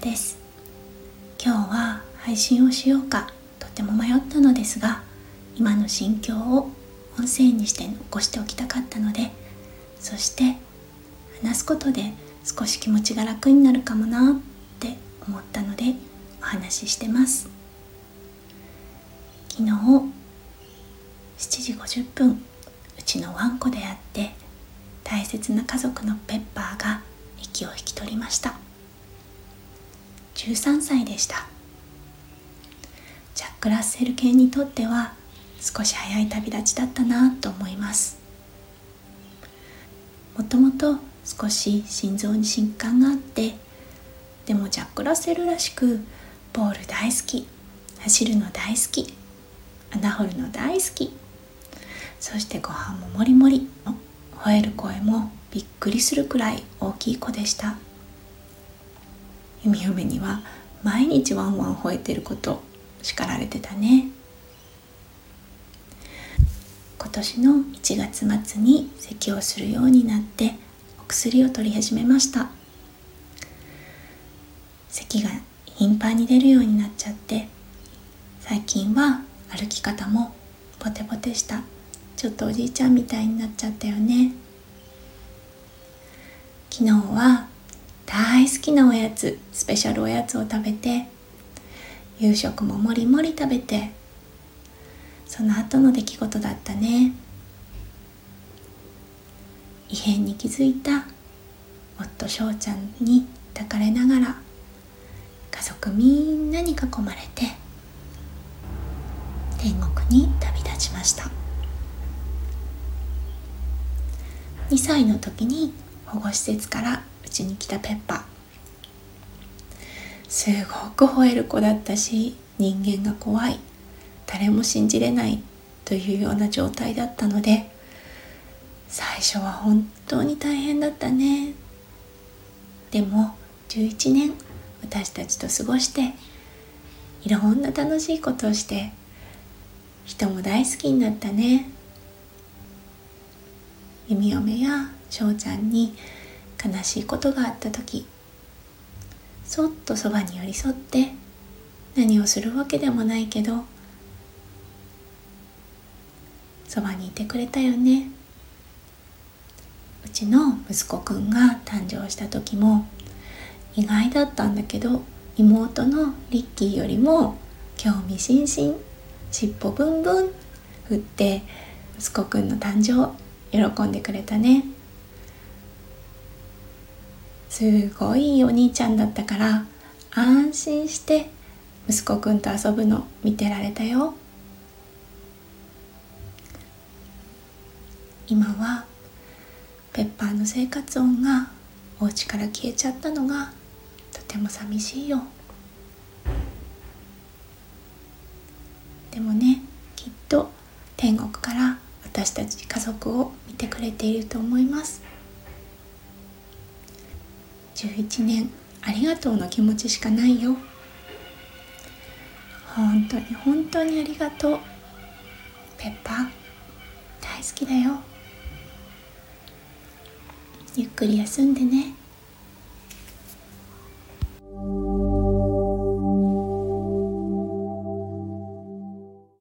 です。今日は配信をしようかとても迷ったのですが今の心境を音声にして残しておきたかったのでそして話すことで少し気持ちが楽になるかもなって思ったのでお話ししてます。昨日7時50分うちのワンコであって大切な家族のペッパーが息を引き取りました。13歳でした。ジャック・ラッセル系にとっては少し早い旅立ちだったなと思います。もともと少し心臓に疾患があってでもジャック・ラッセルらしくボール大好き走るの大好き穴掘るの大好きそしてご飯ももりもり吠える声もびっくりするくらい大きい子でした。弓嫁には毎日ワンワン吠えてること叱られてたね。今年の1月末に咳をするようになってお薬を取り始めました。咳が頻繁に出るようになっちゃって最近は歩き方もポテポテした。ちょっとおじいちゃんみたいになっちゃったよね。昨日は大好きなおやつスペシャルおやつを食べて夕食ももりもり食べてその後の出来事だったね。異変に気づいた夫翔ちゃんに抱かれながら家族みんなに囲まれて天国に旅立ちました。2歳の時に保護施設からちに来たペッパすごく吠える子だったし人間が怖い。誰も信じれないというような状態だったので最初は本当に大変だったね。でも11年私たちと過ごしていろんな楽しいことをして人も大好きになったね。弓嫁や翔ちゃんに悲しいことがあった時そっとそばに寄り添って何をするわけでもないけどそばにいてくれたよね。うちの息子くんが誕生した時も意外だったんだけど妹のリッキーよりも興味津々尻尾ブンブン振って息子くんの誕生喜んでくれたね。すごいお兄ちゃんだったから安心して息子くんと遊ぶの見てられたよ。今はペッパーの生活音がお家から消えちゃったのがとても寂しいよ。でもねきっと天国から私たち家族を見てくれていると思います。11年ありがとうの気持ちしかないよ。本当に本当にありがとう。ペッパー大好きだよ。ゆっくり休んでね。